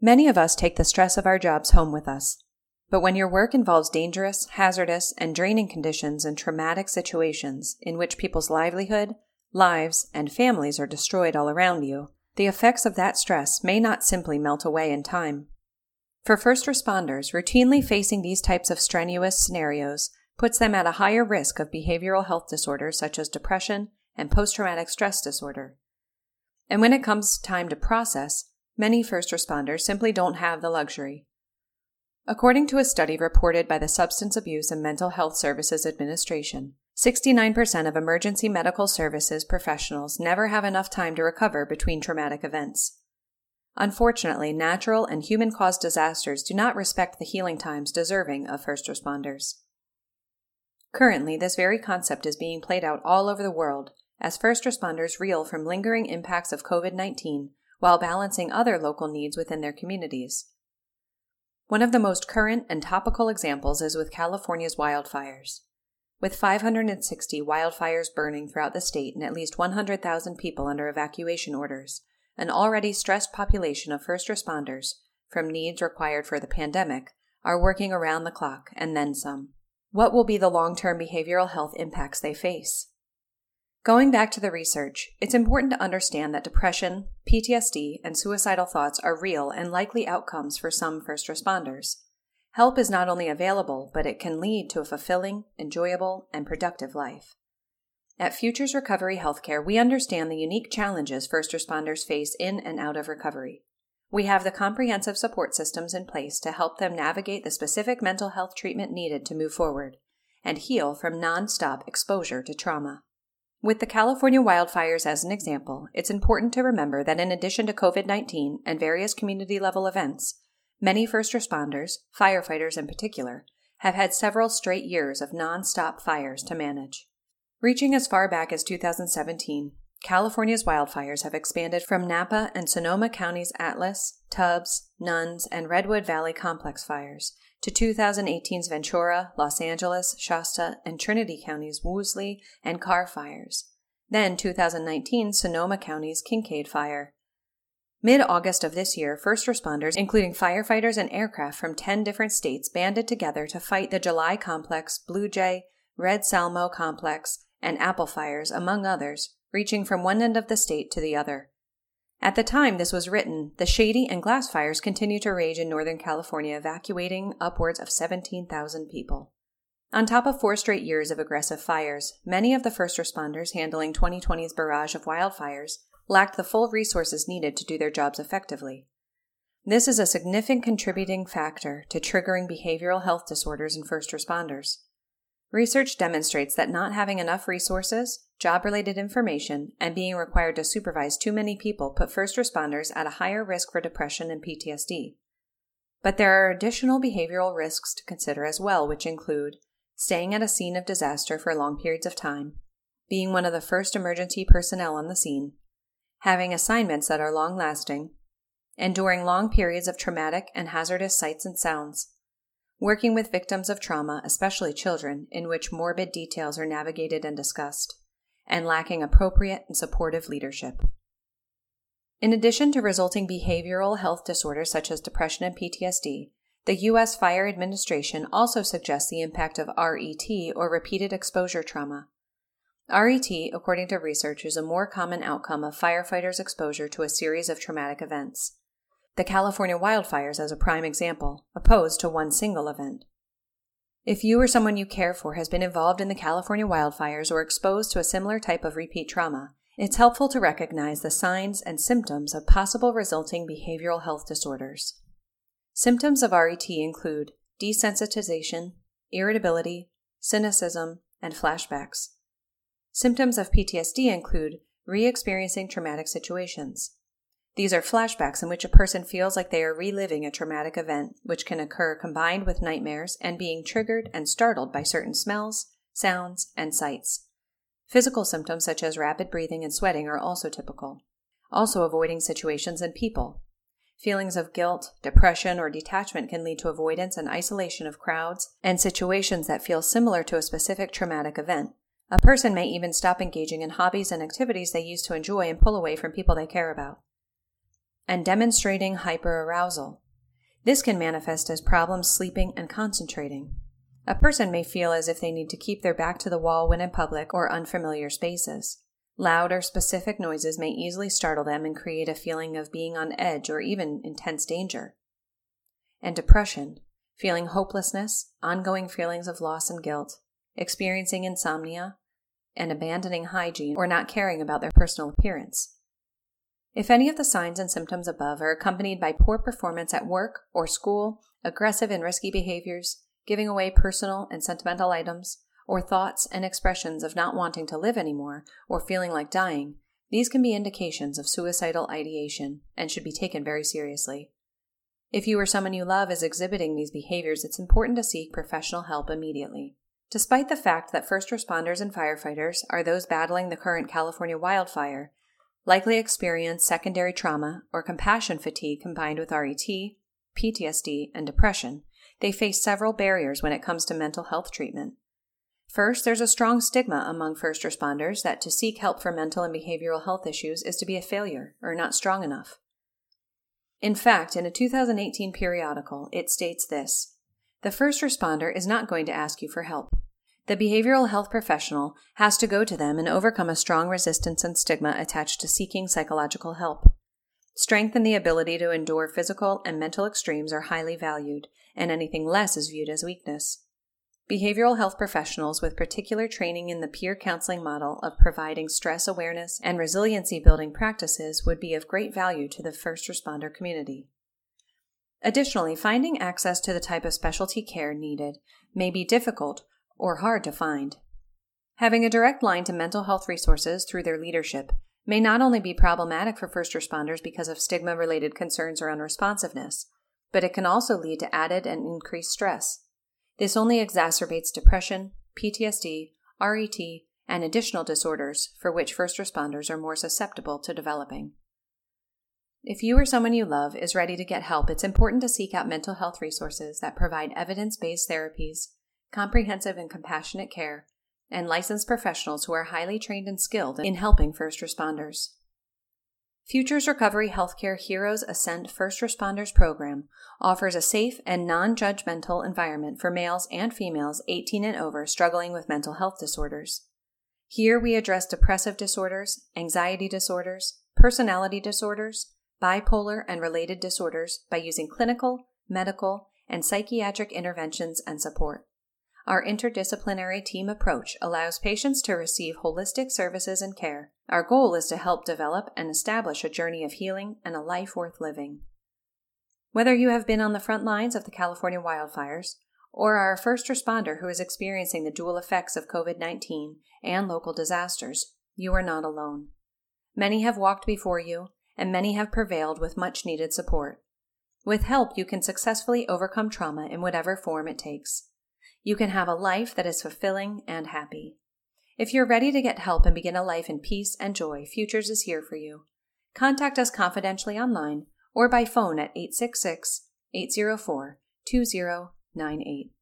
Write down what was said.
Many of us take the stress of our jobs home with us. But when your work involves dangerous, hazardous, and draining conditions and traumatic situations in which people's livelihood, lives, and families are destroyed all around you, the effects of that stress may not simply melt away in time. For first responders, routinely facing these types of strenuous scenarios puts them at a higher risk of behavioral health disorders such as depression and post traumatic stress disorder. And when it comes time to process, many first responders simply don't have the luxury. According to a study reported by the Substance Abuse and Mental Health Services Administration, 69% of emergency medical services professionals never have enough time to recover between traumatic events. Unfortunately, natural and human caused disasters do not respect the healing times deserving of first responders. Currently, this very concept is being played out all over the world as first responders reel from lingering impacts of COVID 19 while balancing other local needs within their communities. One of the most current and topical examples is with California's wildfires. With 560 wildfires burning throughout the state and at least 100,000 people under evacuation orders, an already stressed population of first responders, from needs required for the pandemic, are working around the clock and then some. What will be the long term behavioral health impacts they face? Going back to the research, it's important to understand that depression, PTSD, and suicidal thoughts are real and likely outcomes for some first responders. Help is not only available, but it can lead to a fulfilling, enjoyable, and productive life. At Futures Recovery Healthcare, we understand the unique challenges first responders face in and out of recovery. We have the comprehensive support systems in place to help them navigate the specific mental health treatment needed to move forward and heal from nonstop exposure to trauma. With the California wildfires as an example, it's important to remember that in addition to COVID 19 and various community level events, many first responders, firefighters in particular, have had several straight years of non-stop fires to manage. Reaching as far back as 2017, California's wildfires have expanded from Napa and Sonoma Counties Atlas, Tubbs, Nuns, and Redwood Valley complex fires to 2018's Ventura, Los Angeles, Shasta, and Trinity Counties Woolsey and Carr fires. Then 2019 Sonoma County's Kincade fire. Mid August of this year, first responders, including firefighters and aircraft from 10 different states, banded together to fight the July Complex, Blue Jay, Red Salmon Complex, and Apple fires, among others, reaching from one end of the state to the other. At the time this was written, the Shady and Glass fires continued to rage in Northern California, evacuating upwards of 17,000 people. On top of four straight years of aggressive fires, many of the first responders handling 2020's barrage of wildfires lacked the full resources needed to do their jobs effectively. This is a significant contributing factor to triggering behavioral health disorders in first responders. Research demonstrates that not having enough resources, job related information, and being required to supervise too many people put first responders at a higher risk for depression and PTSD. But there are additional behavioral risks to consider as well, which include staying at a scene of disaster for long periods of time, being one of the first emergency personnel on the scene, having assignments that are long lasting, enduring long periods of traumatic and hazardous sights and sounds, working with victims of trauma, especially children, in which morbid details are navigated and discussed, and lacking appropriate and supportive leadership. In addition to resulting behavioral health disorders such as depression and PTSD, the U.S. Fire Administration also suggests the impact of RET or repeated exposure trauma. RET, according to research, is a more common outcome of firefighters' exposure to a series of traumatic events the California wildfires as a prime example, opposed to one single event. If you or someone you care for has been involved in the California wildfires or exposed to a similar type of repeat trauma, it's helpful to recognize the signs and symptoms of possible resulting behavioral health disorders. Symptoms of RET include desensitization, irritability, cynicism, and flashbacks. Symptoms of PTSD include re experiencing traumatic situations, these are flashbacks in which a person feels like they are reliving a traumatic event, which can occur combined with nightmares and being triggered and startled by certain smells, sounds, and sights. Physical symptoms such as rapid breathing and sweating are also typical. Also, avoiding situations and people. Feelings of guilt, depression, or detachment can lead to avoidance and isolation of crowds and situations that feel similar to a specific traumatic event. A person may even stop engaging in hobbies and activities they used to enjoy and pull away from people they care about. And demonstrating hyperarousal. This can manifest as problems sleeping and concentrating. A person may feel as if they need to keep their back to the wall when in public or unfamiliar spaces. Loud or specific noises may easily startle them and create a feeling of being on edge or even intense danger. And depression, feeling hopelessness, ongoing feelings of loss and guilt, experiencing insomnia, and abandoning hygiene or not caring about their personal appearance. If any of the signs and symptoms above are accompanied by poor performance at work or school, aggressive and risky behaviors, giving away personal and sentimental items, or thoughts and expressions of not wanting to live anymore or feeling like dying, these can be indications of suicidal ideation and should be taken very seriously. If you or someone you love is exhibiting these behaviors, it's important to seek professional help immediately. Despite the fact that first responders and firefighters are those battling the current California wildfire, likely experience secondary trauma or compassion fatigue combined with RET, PTSD, and depression, they face several barriers when it comes to mental health treatment. First, there's a strong stigma among first responders that to seek help for mental and behavioral health issues is to be a failure or not strong enough. In fact, in a 2018 periodical, it states this The first responder is not going to ask you for help. The behavioral health professional has to go to them and overcome a strong resistance and stigma attached to seeking psychological help. Strength and the ability to endure physical and mental extremes are highly valued, and anything less is viewed as weakness. Behavioral health professionals with particular training in the peer counseling model of providing stress awareness and resiliency building practices would be of great value to the first responder community. Additionally, finding access to the type of specialty care needed may be difficult or hard to find. Having a direct line to mental health resources through their leadership may not only be problematic for first responders because of stigma related concerns or unresponsiveness, but it can also lead to added and increased stress. This only exacerbates depression, PTSD, RET, and additional disorders for which first responders are more susceptible to developing. If you or someone you love is ready to get help, it's important to seek out mental health resources that provide evidence based therapies, comprehensive and compassionate care, and licensed professionals who are highly trained and skilled in helping first responders. Futures Recovery Healthcare Heroes Ascent First Responders Program offers a safe and non judgmental environment for males and females 18 and over struggling with mental health disorders. Here we address depressive disorders, anxiety disorders, personality disorders, bipolar and related disorders by using clinical, medical, and psychiatric interventions and support. Our interdisciplinary team approach allows patients to receive holistic services and care. Our goal is to help develop and establish a journey of healing and a life worth living. Whether you have been on the front lines of the California wildfires, or are a first responder who is experiencing the dual effects of COVID 19 and local disasters, you are not alone. Many have walked before you, and many have prevailed with much needed support. With help, you can successfully overcome trauma in whatever form it takes you can have a life that is fulfilling and happy. If you're ready to get help and begin a life in peace and joy, Futures is here for you. Contact us confidentially online or by phone at 866 804 2098.